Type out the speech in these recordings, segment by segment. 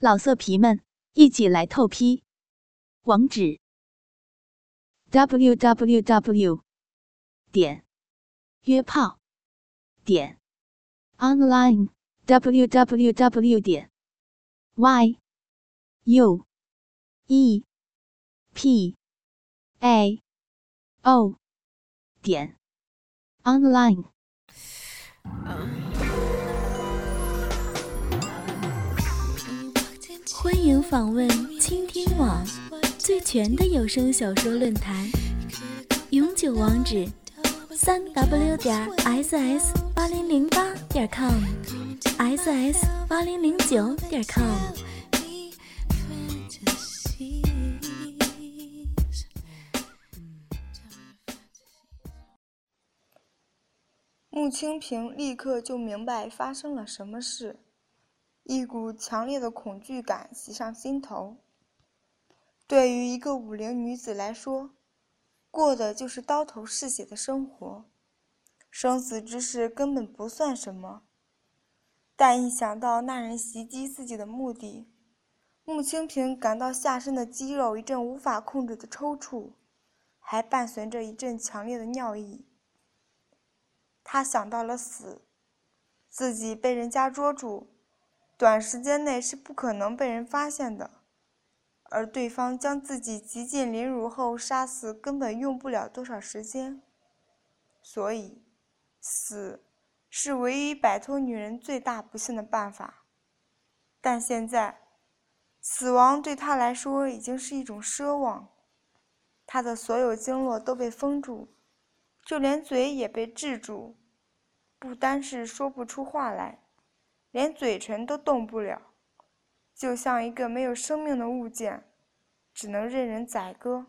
老色皮们，一起来透批！网址：w w w 点约炮点 online w w w 点 y u e p a o 点 online。欢迎访问倾听网最全的有声小说论坛，永久网址：三 w 点 ss 八零零八点 com，ss 八零零九点 com。穆清平立刻就明白发生了什么事。一股强烈的恐惧感袭上心头。对于一个武陵女子来说，过的就是刀头嗜血的生活，生死之事根本不算什么。但一想到那人袭击自己的目的，穆清平感到下身的肌肉一阵无法控制的抽搐，还伴随着一阵强烈的尿意。他想到了死，自己被人家捉住。短时间内是不可能被人发现的，而对方将自己极尽凌辱后杀死，根本用不了多少时间。所以，死是唯一摆脱女人最大不幸的办法。但现在，死亡对他来说已经是一种奢望。他的所有经络都被封住，就连嘴也被制住，不单是说不出话来。连嘴唇都动不了，就像一个没有生命的物件，只能任人宰割。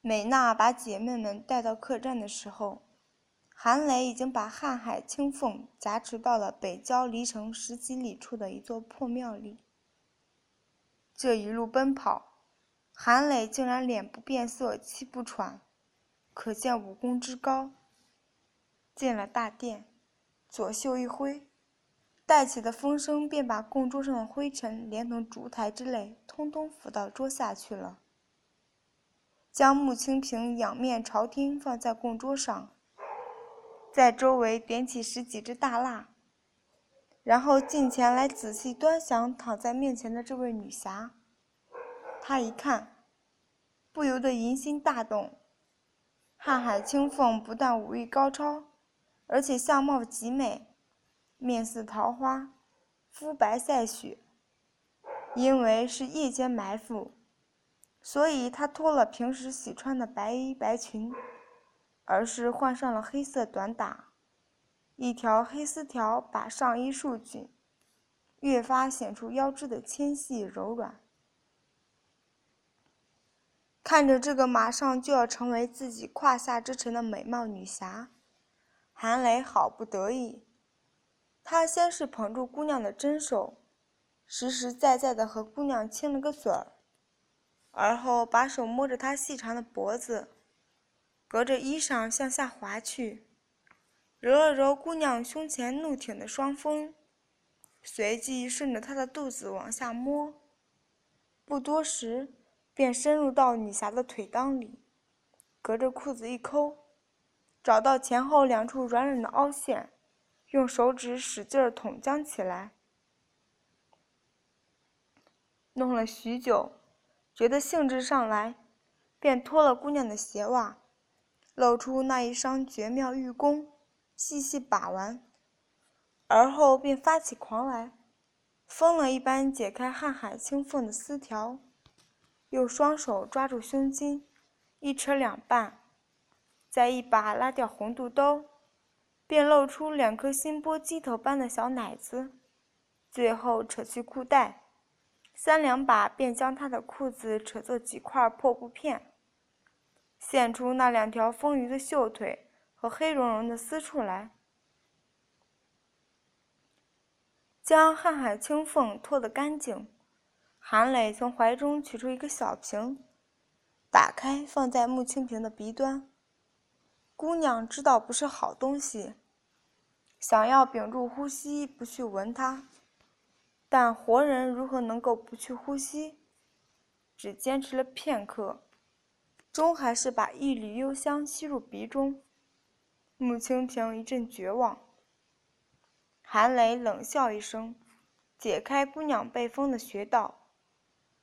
美娜把姐妹们带到客栈的时候，韩磊已经把瀚海青凤挟持到了北郊离城十几里处的一座破庙里。这一路奔跑，韩磊竟然脸不变色，气不喘，可见武功之高。进了大殿。左袖一挥，带起的风声便把供桌上的灰尘连同烛台之类，通通拂到桌下去了。将穆清平仰面朝天放在供桌上，在周围点起十几支大蜡，然后近前来仔细端详躺在面前的这位女侠。他一看，不由得淫心大动。瀚海青凤不但武艺高超。而且相貌极美，面似桃花，肤白赛雪。因为是夜间埋伏，所以她脱了平时喜穿的白衣白裙，而是换上了黑色短打，一条黑丝条把上衣束紧，越发显出腰肢的纤细柔软。看着这个马上就要成为自己胯下之臣的美貌女侠。韩磊好不得意，他先是捧住姑娘的真手，实实在在的和姑娘亲了个嘴儿，而后把手摸着她细长的脖子，隔着衣裳向下滑去，揉了揉姑娘胸前怒挺的双峰，随即顺着她的肚子往下摸，不多时便深入到女侠的腿裆里，隔着裤子一抠。找到前后两处软软的凹陷，用手指使劲儿捅将起来。弄了许久，觉得兴致上来，便脱了姑娘的鞋袜，露出那一双绝妙玉弓，细细把玩。而后便发起狂来，疯了一般解开瀚海青凤的丝条，又双手抓住胸襟，一扯两半。再一把拉掉红肚兜，便露出两颗心波鸡头般的小奶子，最后扯去裤带，三两把便将他的裤子扯作几块破布片，现出那两条丰腴的秀腿和黑茸茸的私处来，将瀚海青凤脱得干净。韩磊从怀中取出一个小瓶，打开放在穆清平的鼻端。姑娘知道不是好东西，想要屏住呼吸不去闻它，但活人如何能够不去呼吸？只坚持了片刻，终还是把一缕幽香吸入鼻中。穆清平一阵绝望。韩雷冷笑一声，解开姑娘被封的穴道。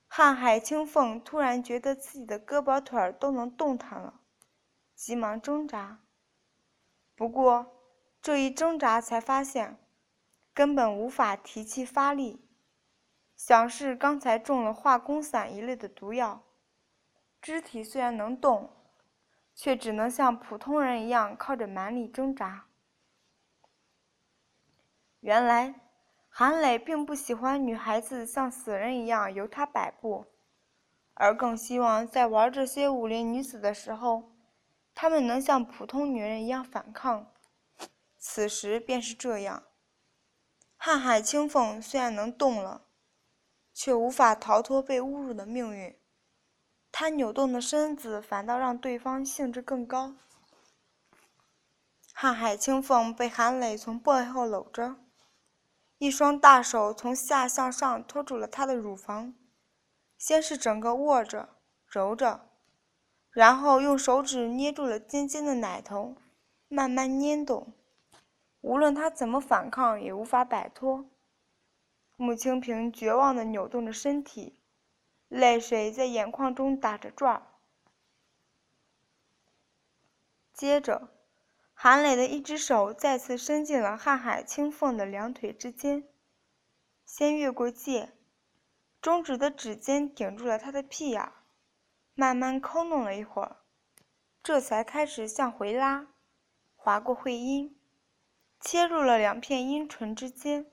瀚海清凤突然觉得自己的胳膊腿儿都能动弹了，急忙挣扎。不过这一挣扎，才发现。根本无法提气发力，想是刚才中了化功散一类的毒药，肢体虽然能动，却只能像普通人一样靠着蛮力挣扎。原来，韩磊并不喜欢女孩子像死人一样由他摆布，而更希望在玩这些武林女子的时候，她们能像普通女人一样反抗。此时便是这样。瀚海清凤虽然能动了，却无法逃脱被侮辱的命运。她扭动的身子反倒让对方兴致更高。瀚海清凤被韩磊从背后搂着，一双大手从下向上托住了她的乳房，先是整个握着、揉着，然后用手指捏住了尖尖的奶头，慢慢捏动。无论他怎么反抗，也无法摆脱。穆清平绝望地扭动着身体，泪水在眼眶中打着转儿。接着，韩磊的一只手再次伸进了瀚海清凤的两腿之间，先越过界，中指的指尖顶住了她的屁眼，慢慢抠弄了一会儿，这才开始向回拉，划过会阴。切入了两片阴唇之间。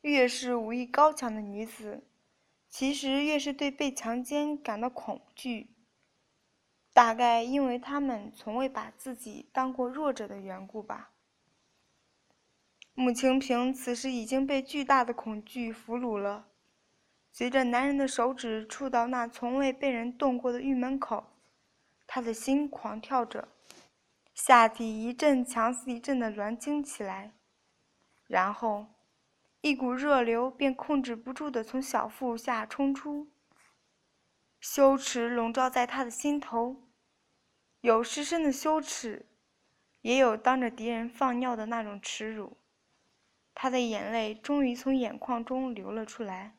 越是武艺高强的女子，其实越是对被强奸感到恐惧。大概因为她们从未把自己当过弱者的缘故吧。穆清平此时已经被巨大的恐惧俘虏了。随着男人的手指触到那从未被人动过的玉门口，他的心狂跳着。下体一阵强似一阵的挛惊起来，然后，一股热流便控制不住地从小腹下冲出。羞耻笼罩在他的心头，有失身的羞耻，也有当着敌人放尿的那种耻辱。他的眼泪终于从眼眶中流了出来。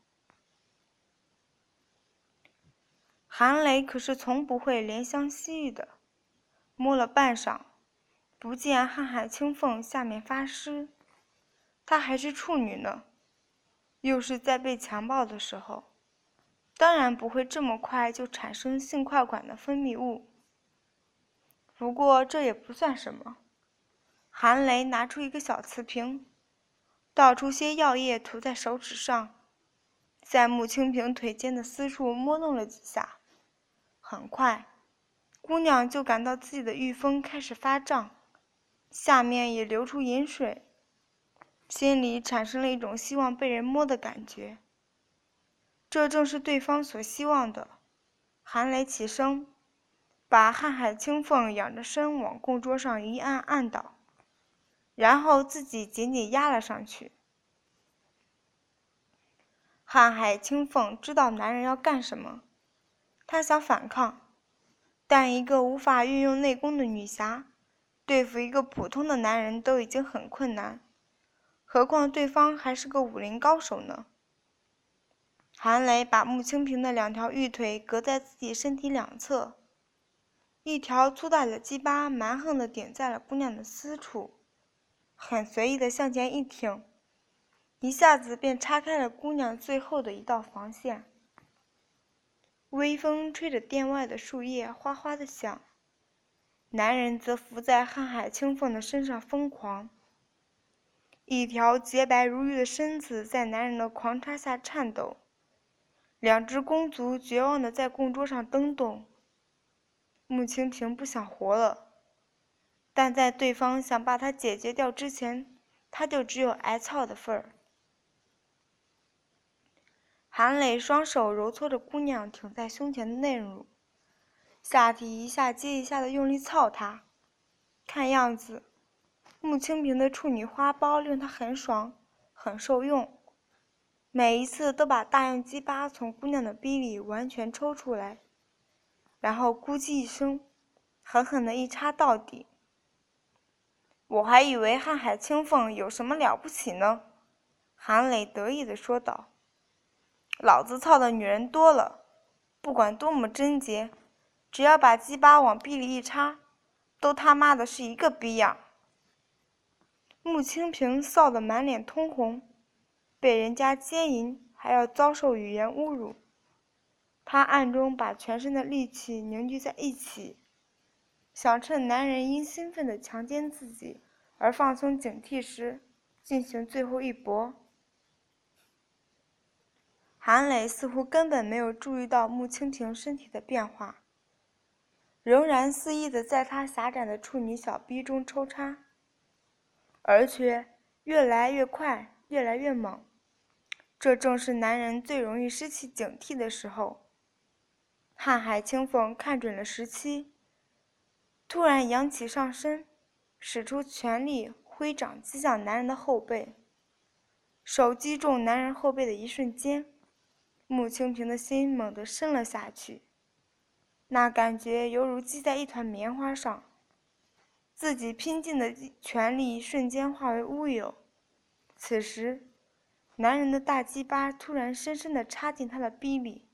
韩磊可是从不会怜香惜玉的，摸了半晌。不见瀚海清凤下面发湿，她还是处女呢，又是在被强暴的时候，当然不会这么快就产生性快感的分泌物。不过这也不算什么。韩雷拿出一个小瓷瓶，倒出些药液涂在手指上，在穆清平腿间的私处摸弄了几下，很快，姑娘就感到自己的玉峰开始发胀。下面也流出饮水，心里产生了一种希望被人摸的感觉。这正是对方所希望的。韩雷起身，把瀚海清凤仰着身往供桌上一按，按倒，然后自己紧紧压了上去。瀚海清凤知道男人要干什么，她想反抗，但一个无法运用内功的女侠。对付一个普通的男人都已经很困难，何况对方还是个武林高手呢？韩雷把穆清平的两条玉腿隔在自己身体两侧，一条粗大的鸡巴蛮横地顶在了姑娘的私处，很随意地向前一挺，一下子便叉开了姑娘最后的一道防线。微风吹着殿外的树叶哗哗的响。男人则伏在瀚海清凤的身上疯狂，一条洁白如玉的身子在男人的狂插下颤抖，两只公足绝望地在供桌上蹬动。穆清平不想活了，但在对方想把他解决掉之前，他就只有挨操的份儿。韩磊双手揉搓着姑娘挺在胸前的嫩乳。下体一下接一下的用力操她，看样子，穆清平的处女花苞令他很爽，很受用。每一次都把大用鸡巴从姑娘的逼里完全抽出来，然后咕叽一声，狠狠的一插到底。我还以为瀚海清风有什么了不起呢，韩磊得意的说道：“老子操的女人多了，不管多么贞洁，只要把鸡巴往逼里一插，都他妈的是一个逼样。”穆清平臊得满脸通红，被人家奸淫还要遭受语言侮辱，他暗中把全身的力气凝聚在一起。想趁男人因兴奋的强奸自己而放松警惕时，进行最后一搏。韩磊似乎根本没有注意到穆青婷身体的变化，仍然肆意的在她狭窄的处女小臂中抽插，而且越来越快，越来越猛。这正是男人最容易失去警惕的时候。瀚海清风看准了时机。突然扬起上身，使出全力挥掌击向男人的后背。手击中男人后背的一瞬间，穆清平的心猛地深了下去，那感觉犹如击在一团棉花上，自己拼尽的全力瞬间化为乌有。此时，男人的大鸡巴突然深深地插进他的逼里，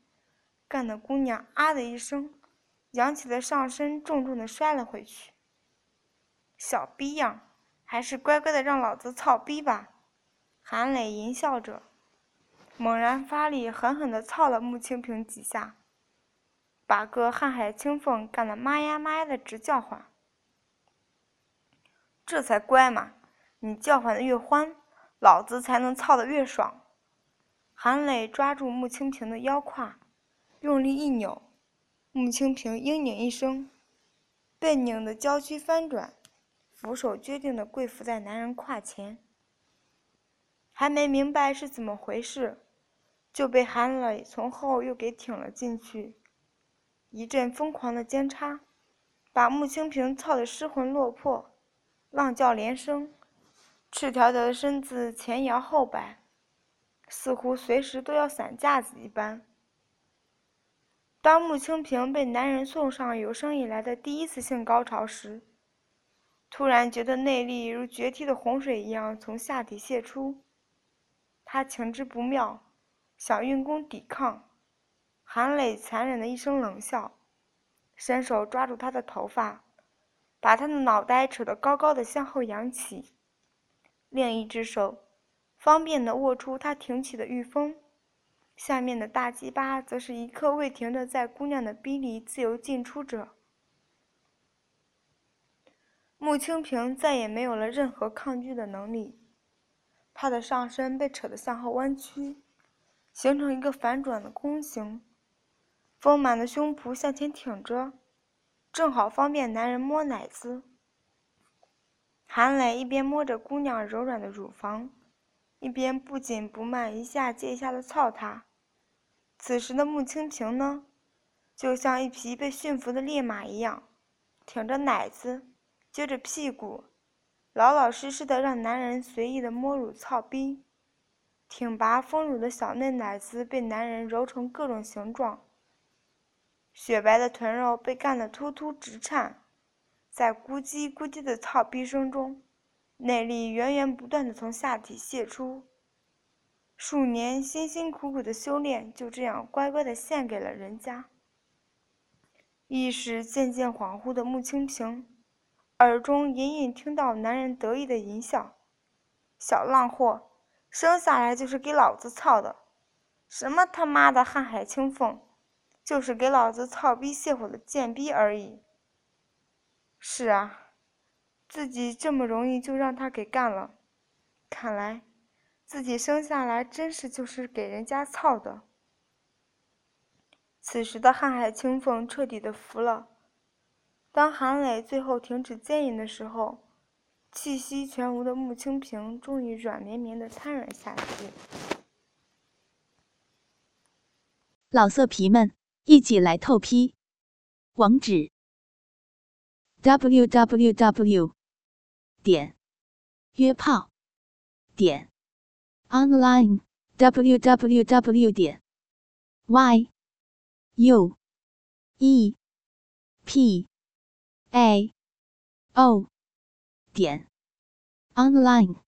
干得姑娘啊的一声。扬起了上身，重重的摔了回去。小逼样，还是乖乖的让老子操逼吧！韩磊淫笑着，猛然发力，狠狠的操了穆清平几下，把个瀚海清风干得妈呀妈呀的直叫唤。这才乖嘛！你叫唤的越欢，老子才能操的越爽。韩磊抓住穆清平的腰胯，用力一扭。穆清平嘤咛一声，被拧得娇躯翻转，俯首决定地跪伏在男人胯前。还没明白是怎么回事，就被韩磊从后又给挺了进去，一阵疯狂的尖插，把穆清平操得失魂落魄，浪叫连声，赤条条的身子前摇后摆，似乎随时都要散架子一般。当穆清平被男人送上有生以来的第一次性高潮时，突然觉得内力如决堤的洪水一样从下体泄出，他情之不妙，想运功抵抗。韩磊残忍的一声冷笑，伸手抓住他的头发，把他的脑袋扯得高高的向后扬起，另一只手方便地握出他挺起的玉峰。下面的大鸡巴则是一刻未停的在姑娘的逼里自由进出着。穆清平再也没有了任何抗拒的能力，他的上身被扯得向后弯曲，形成一个反转的弓形，丰满的胸脯向前挺着，正好方便男人摸奶子。韩磊一边摸着姑娘柔软的乳房。一边不紧不慢、一下接一下的操她。此时的穆青平呢，就像一匹被驯服的烈马一样，挺着奶子，撅着屁股，老老实实的让男人随意的摸乳操逼。挺拔丰乳的小嫩奶子被男人揉成各种形状，雪白的臀肉被干得突突直颤，在咕叽咕叽的操逼声中。内力源源不断的从下体泄出，数年辛辛苦苦的修炼就这样乖乖的献给了人家。意识渐渐恍惚的穆清平，耳中隐隐听到男人得意的淫笑：“小浪货，生下来就是给老子操的，什么他妈的瀚海清风，就是给老子操逼泄火的贱逼而已。”是啊。自己这么容易就让他给干了，看来自己生下来真是就是给人家操的。此时的瀚海清风彻底的服了。当韩磊最后停止奸淫的时候，气息全无的穆清平终于软绵绵的瘫软下去。老色皮们，一起来透批，网址：w w w. 点约炮点 online。www 点 y u e p a o 点 online。